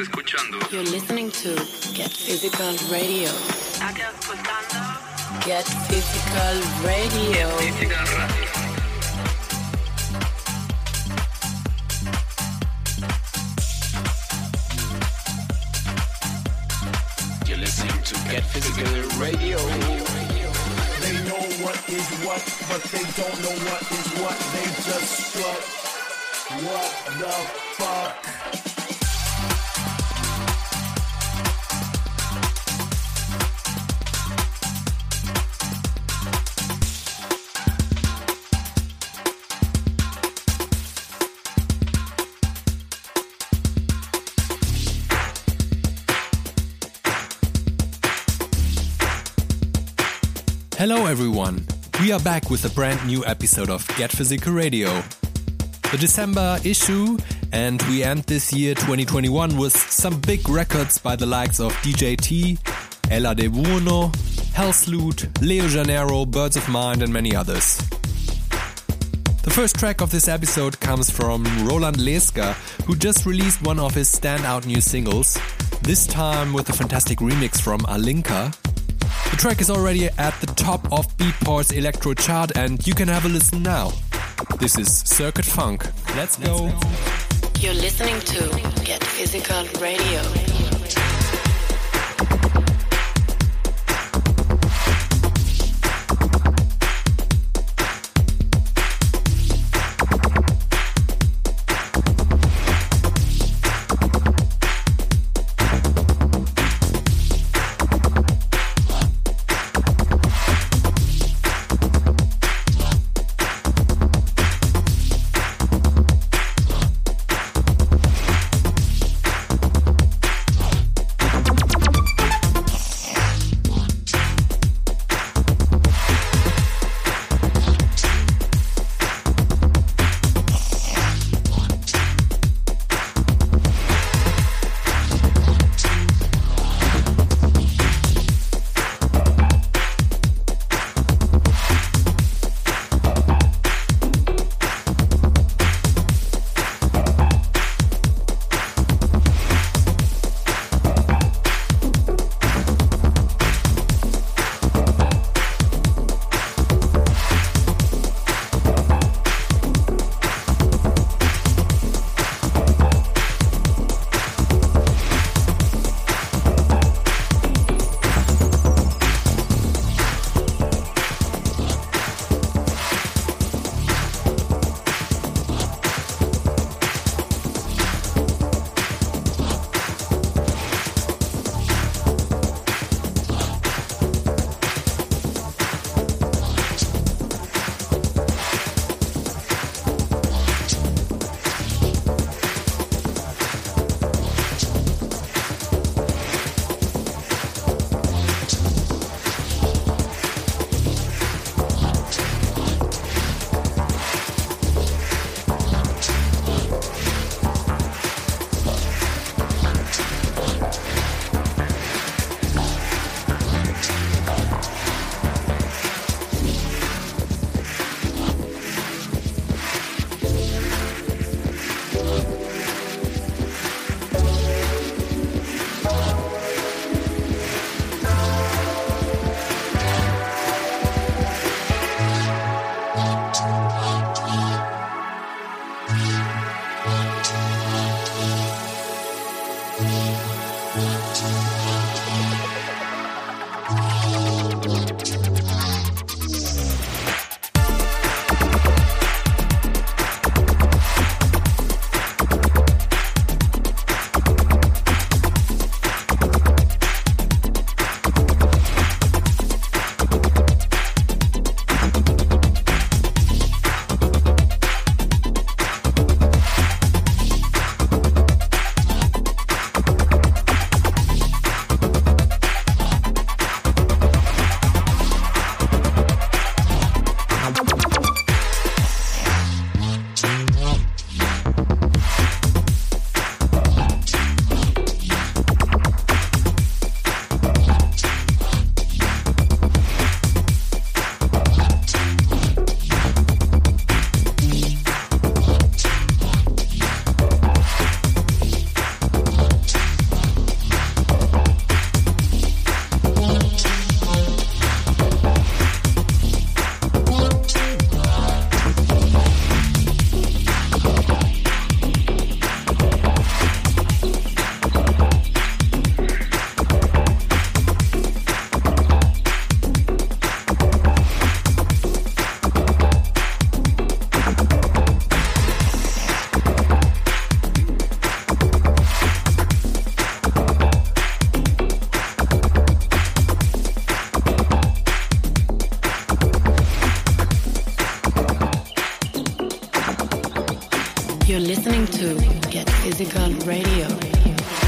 escuchando You're listening to Get Physical Radio. Get Physical Radio. Physical Radio. You're listening to Get Physical Radio. They know what is what, but they don't know what is what. They just strut. What the fuck? Hello, everyone. We are back with a brand new episode of Get Physical Radio. The December issue, and we end this year 2021 with some big records by the likes of DJ T, Ella De Buono, Hellsloot, Leo Janeiro, Birds of Mind, and many others. The first track of this episode comes from Roland Leesker, who just released one of his standout new singles, this time with a fantastic remix from Alinka. The track is already at the top of Beatport's electro chart and you can have a listen now. This is Circuit Funk. Let's go. You're listening to Get Physical Radio. listening to Get Physical Radio.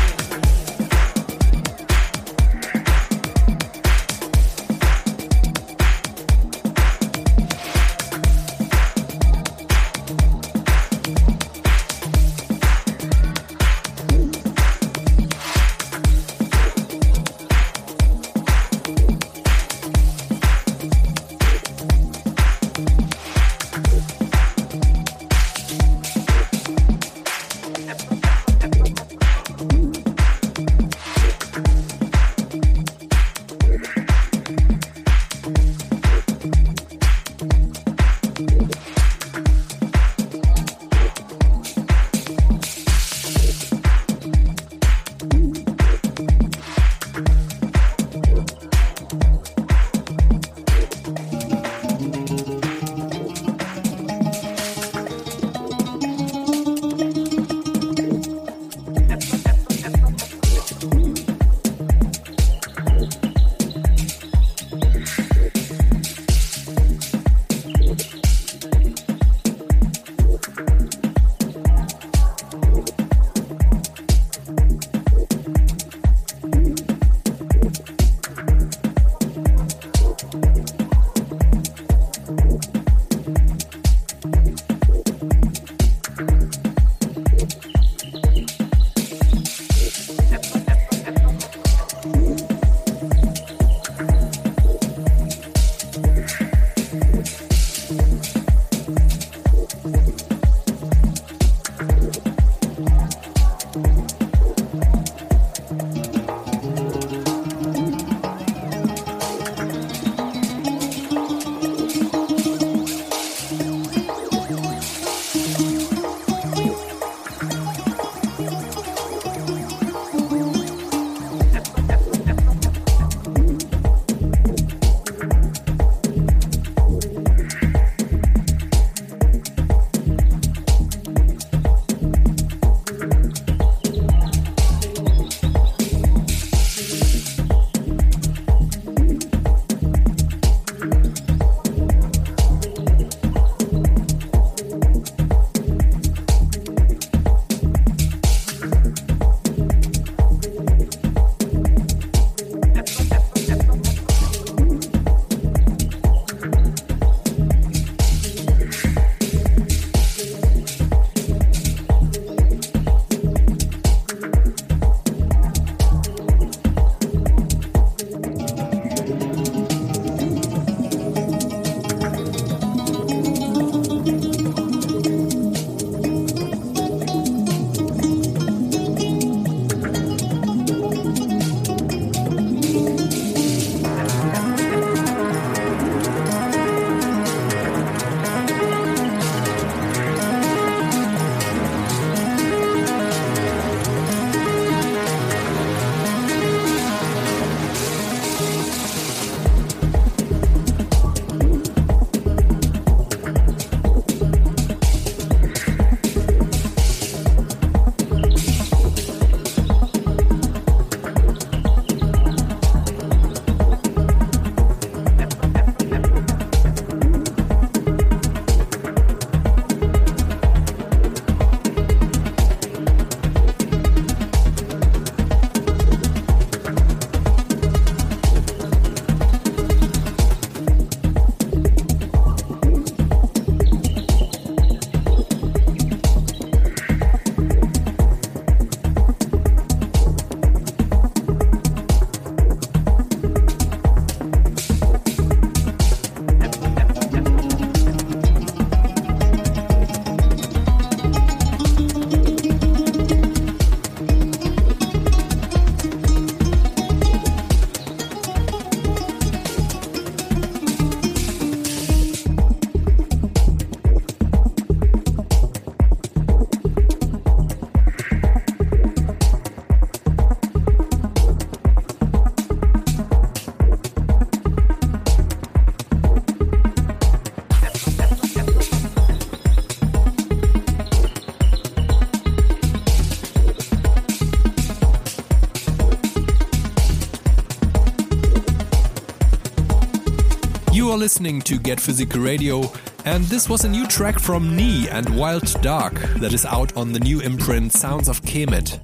Listening to Get Physical Radio, And this was a new track from Knee and Wild Dark that is out on the new imprint Sounds of Kemet.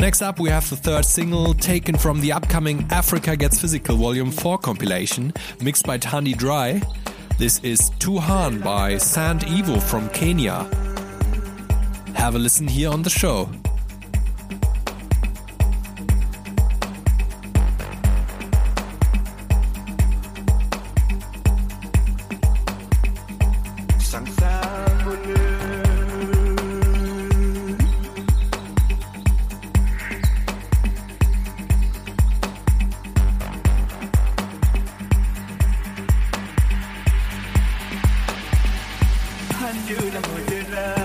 Next up, we have the third single taken from the upcoming Africa Gets Physical Volume 4 compilation, mixed by Thandi Draai. This is Tuhan by Sand Evo from Kenya. Have a listen here on the show. هنجي ولما جينا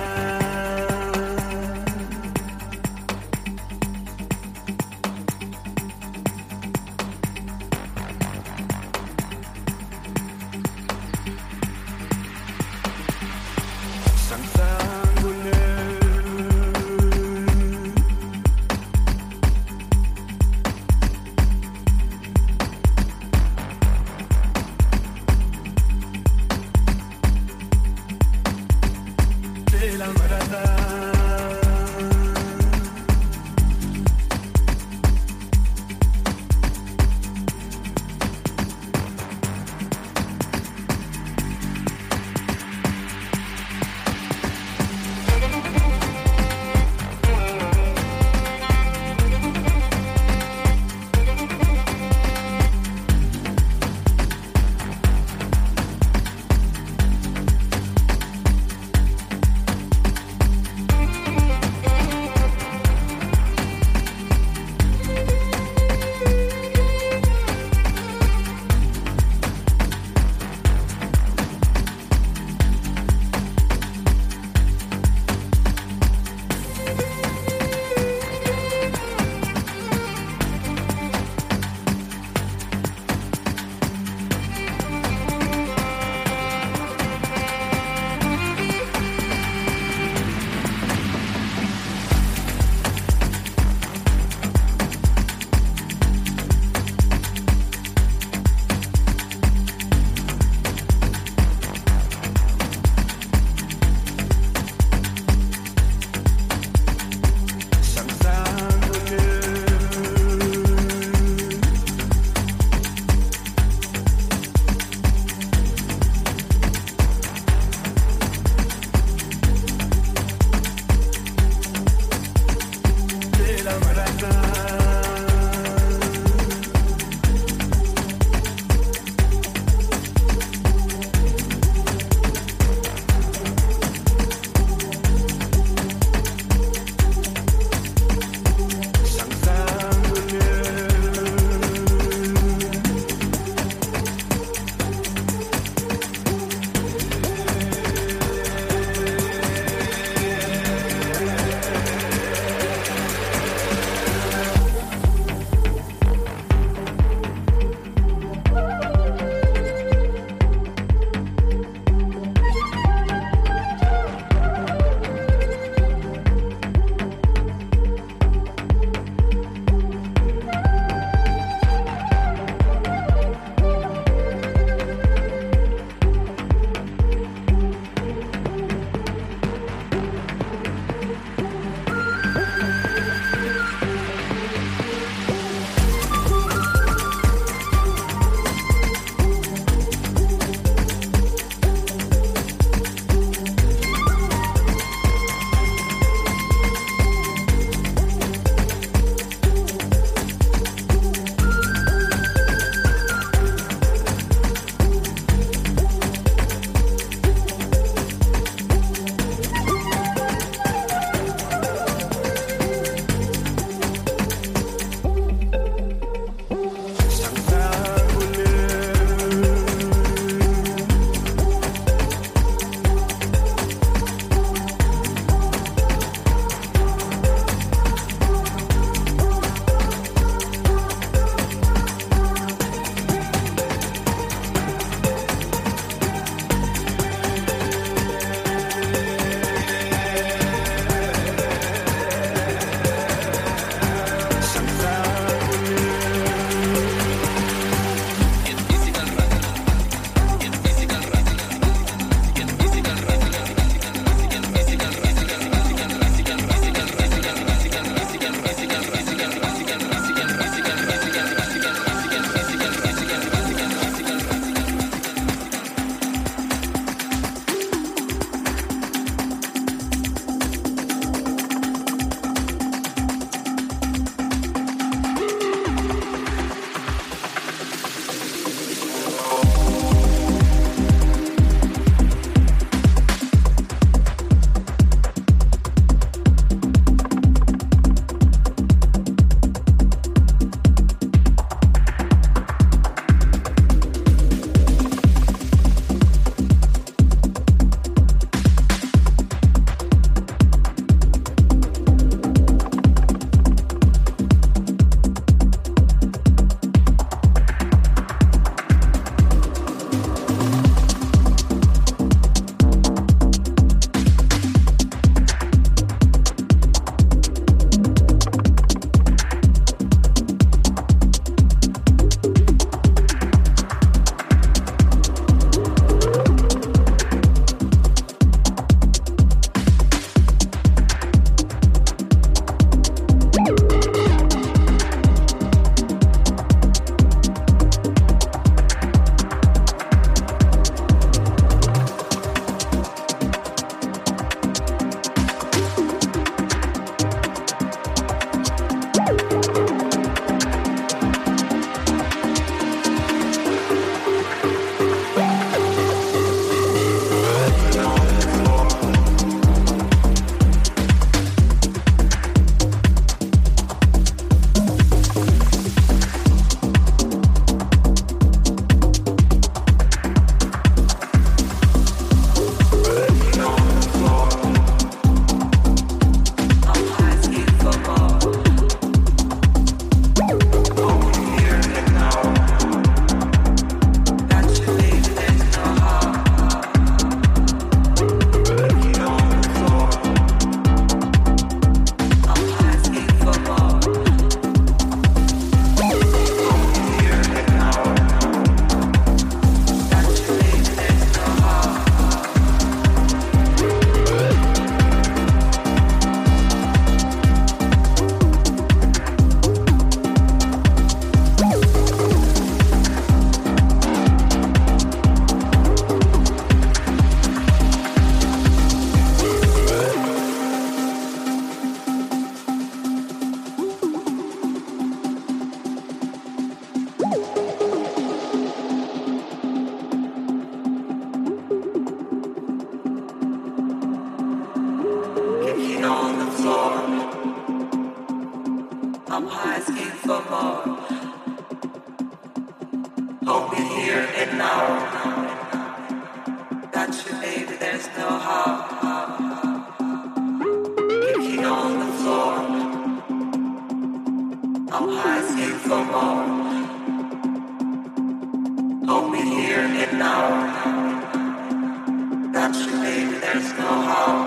Get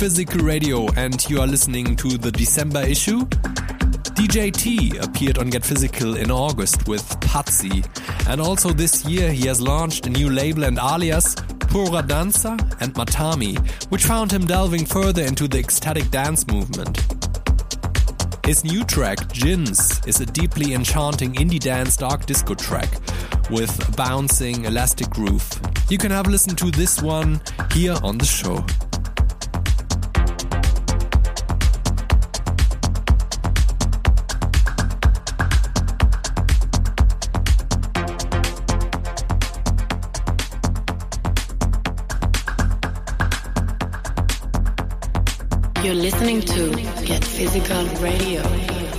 Physical Radio, and you are listening to the December issue. DJ T appeared on Get Physical in August with Patsy, and also this year he has launched a new label and alias Pura Danza and Matami, which found him delving further into the ecstatic dance movement. His new track, Jins, is a deeply enchanting indie dance dark disco track with a bouncing elastic groove. You can have a listen to this one here on the show. You're listening to Get Physical Radio.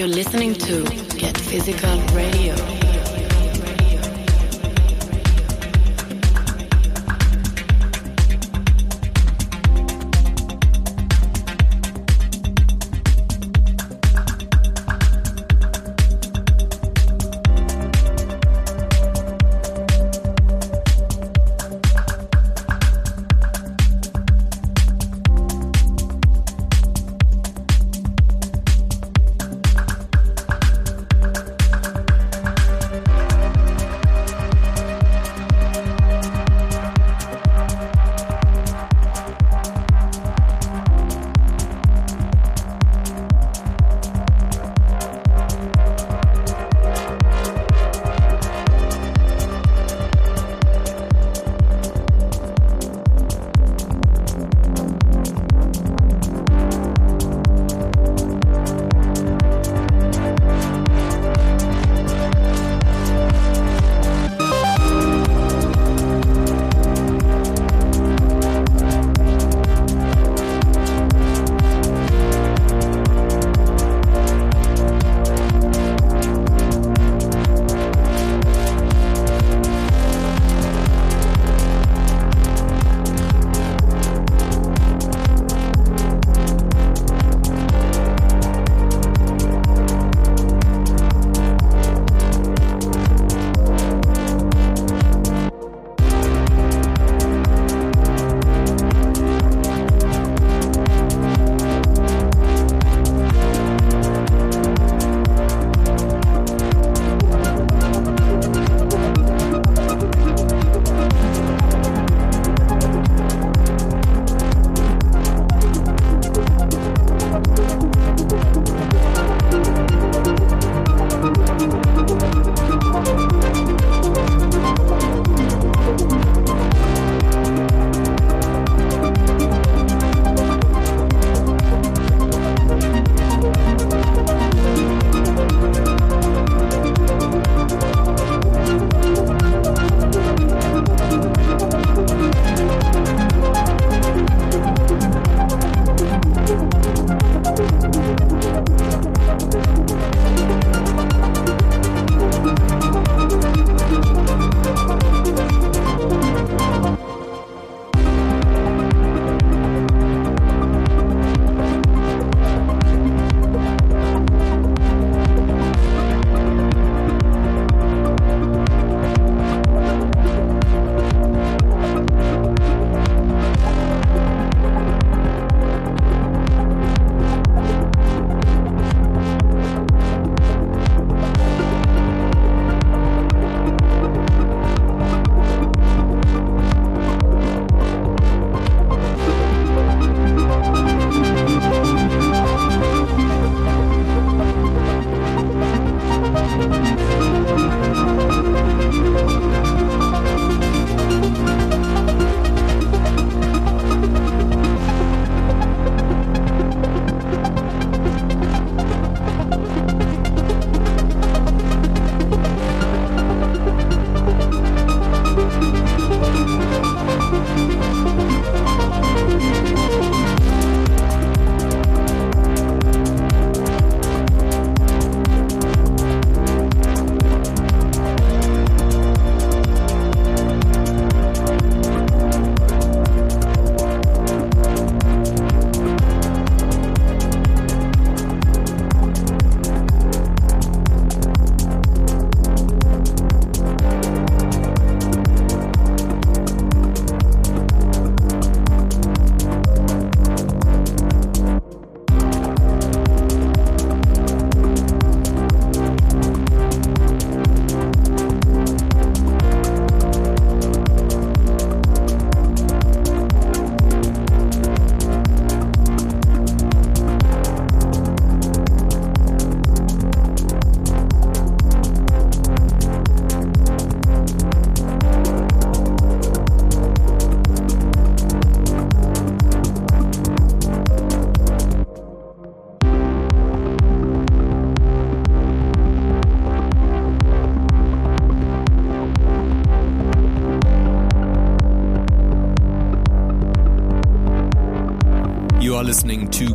You're listening to Get Physical Radio.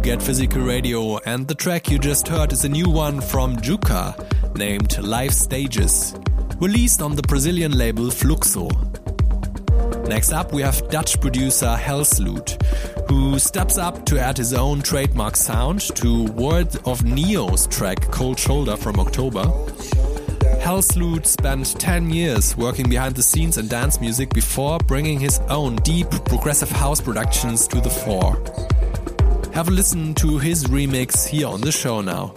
Get Physical Radio, and the track you just heard is a new one from Juca named Life Stages, released on the Brazilian label Fluxo. Next up, we have Dutch producer Helsloot, who steps up to add his own trademark sound to Word of Neo's track Cold Shoulder from October. Helsloot spent 10 years working behind the scenes in dance music before bringing his own deep progressive house productions to the fore. Have a listen to his remix here on the show now.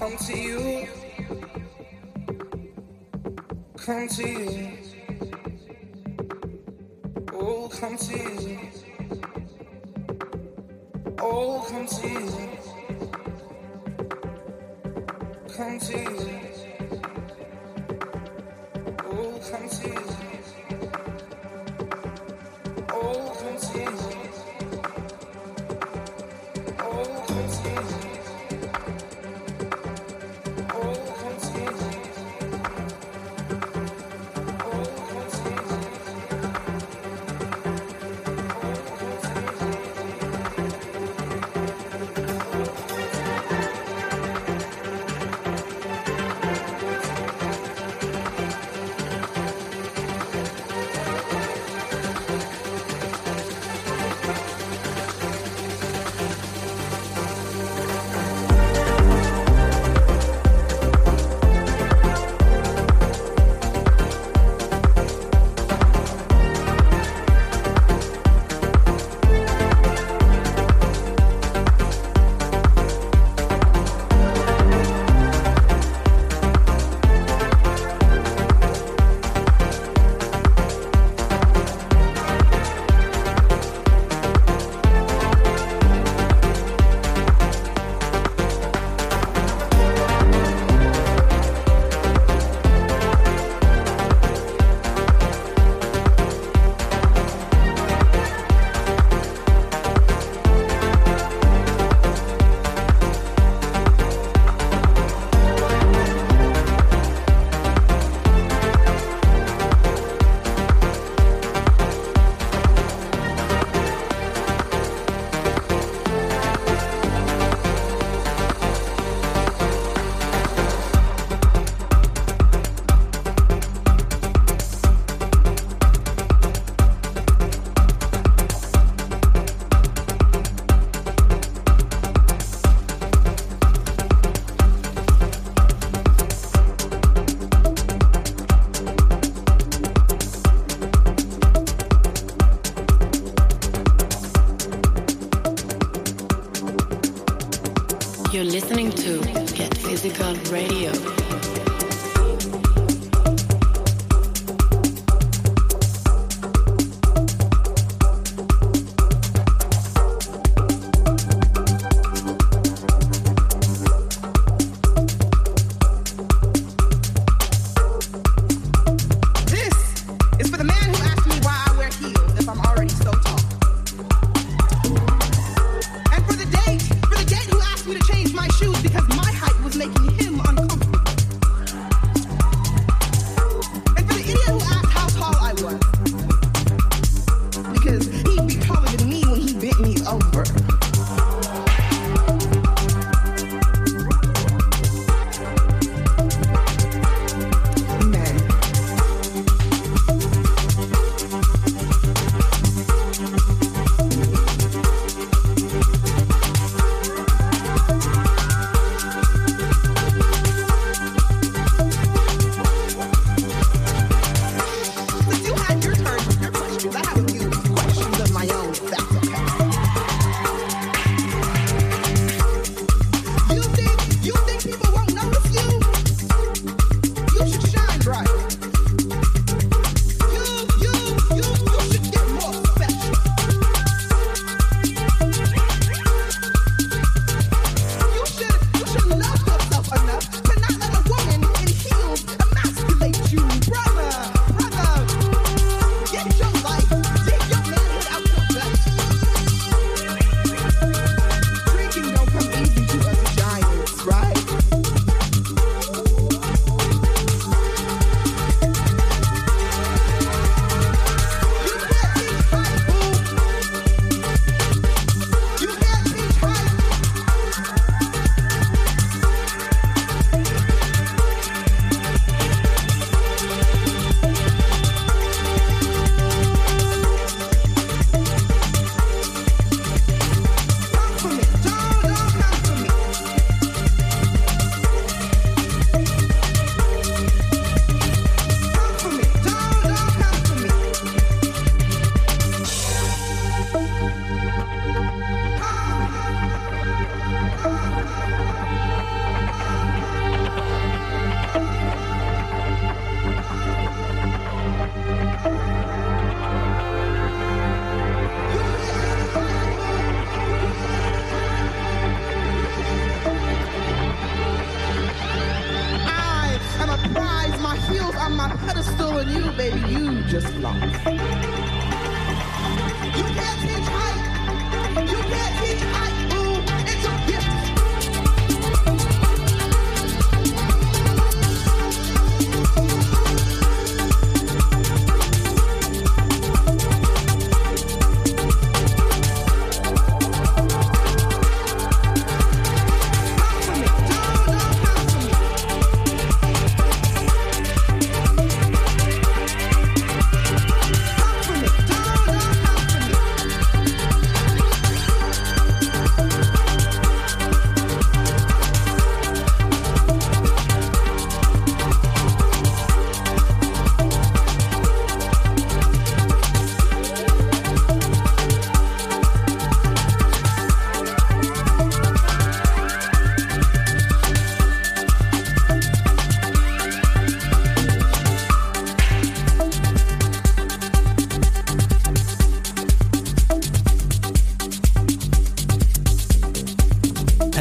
Come to you. Come to you.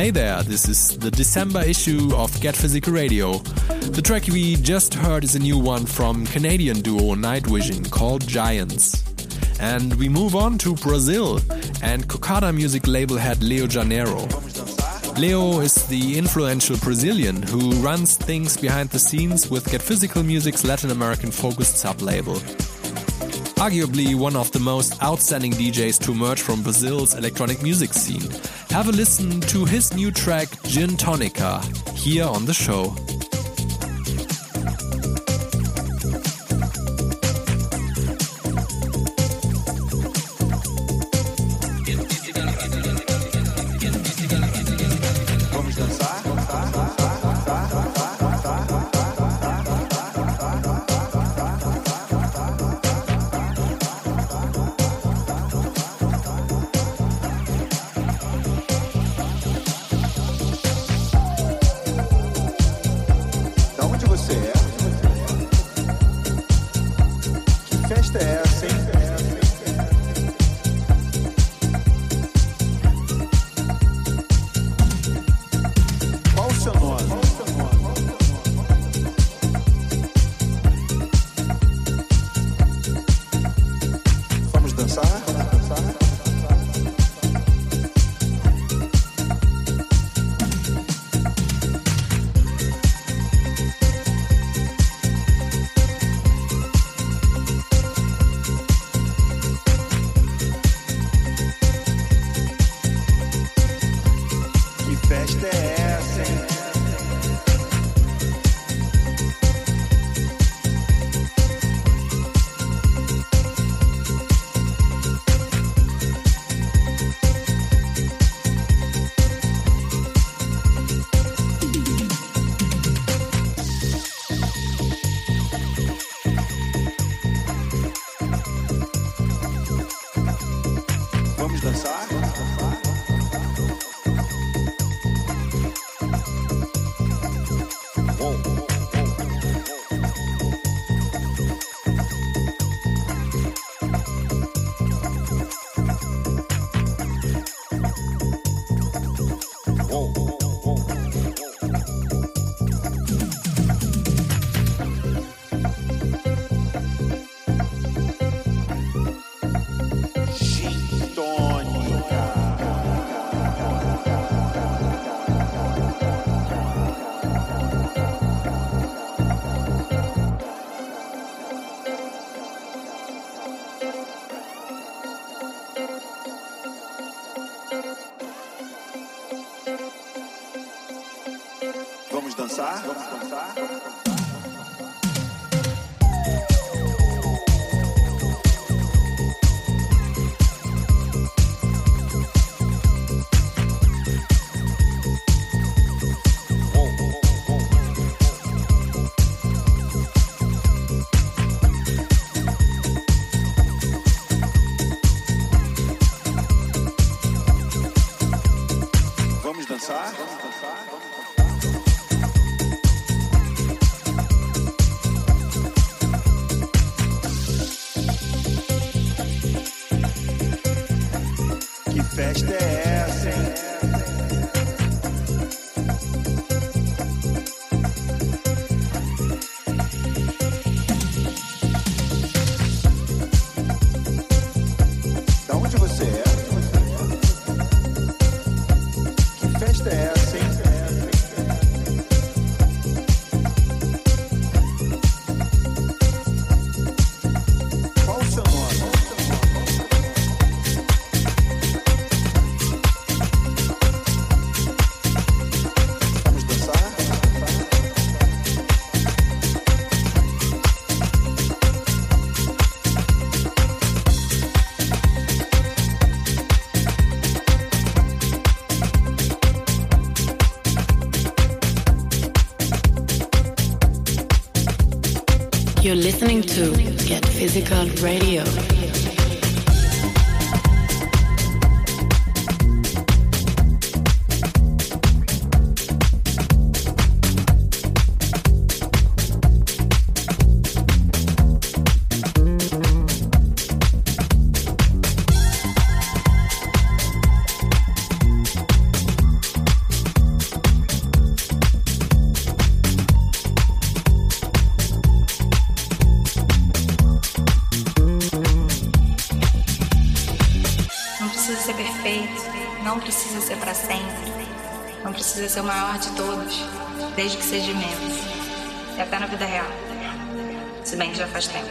Hey there, this is the December issue of Get Physical Radio. The track we just heard is a new one from Canadian duo Night Vision called Giants. And we move on to Brazil and Cocada music label head Leo Janeiro. Leo is the influential Brazilian who runs things behind the scenes with Get Physical Music's Latin American focused sub label. Arguably one of the most outstanding DJs to emerge from Brazil's electronic music scene have a listen to his new track Gin Tonica here on the show. Dançar? Vamos dançar? You're listening to Get Physical Radio. Ser o maior de todos, desde que seja imenso. E até na vida real. Se bem que já faz tempo.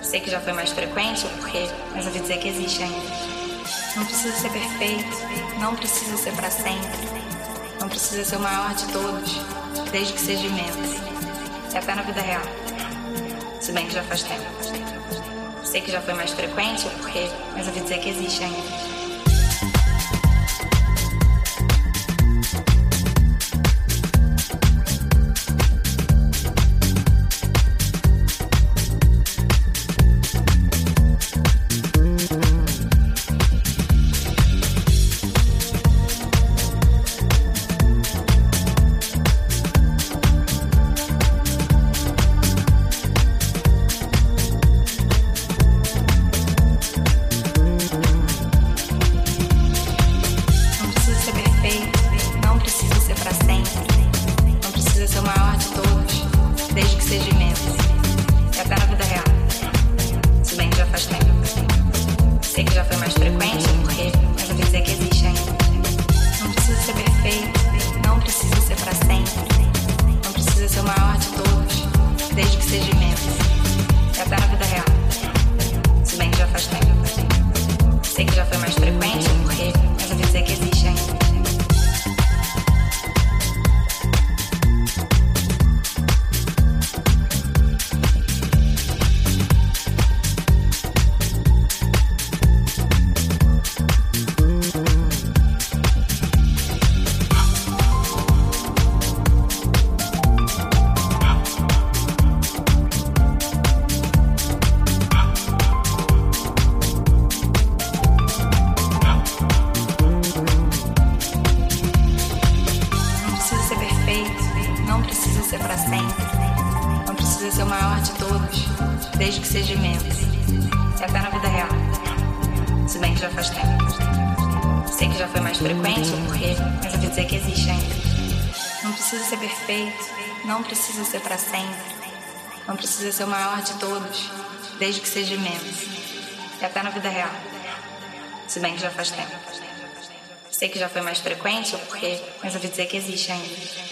Sei que já foi mais frequente o porquê, mas ouvi dizer que existe ainda. Não precisa ser perfeito, não precisa ser para sempre. Não precisa ser o maior de todos, desde que seja imenso. E até na vida real. Se bem que já faz tempo. Sei que já foi mais frequente o porquê, mas ouvi dizer que existe ainda. Ser o maior de todos, desde que seja imenso. E até na vida real. Se bem que já faz tempo. Sei que já foi mais frequente o porquê, mas eu vou dizer que existe ainda.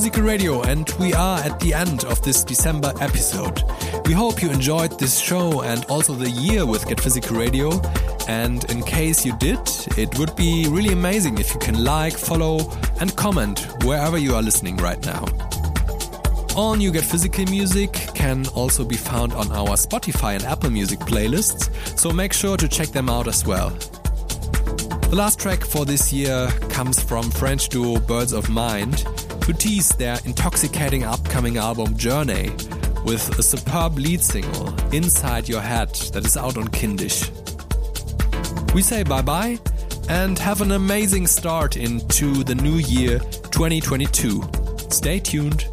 Physical Radio, and we are at the end of this December episode. We hope you enjoyed this show and also the year with Get Physical Radio. And in case you did, it would be really amazing if you can like, follow, and comment wherever you are listening right now. All new Get Physical music can also be found on our Spotify and Apple Music playlists, so make sure to check them out as well. The last track for this year comes from French duo Birds of Mind, who tease their intoxicating upcoming album Journey with a superb lead single, Inside Your Head, that is out on Kindisch. We say bye bye and have an amazing start into the new year 2022. Stay tuned.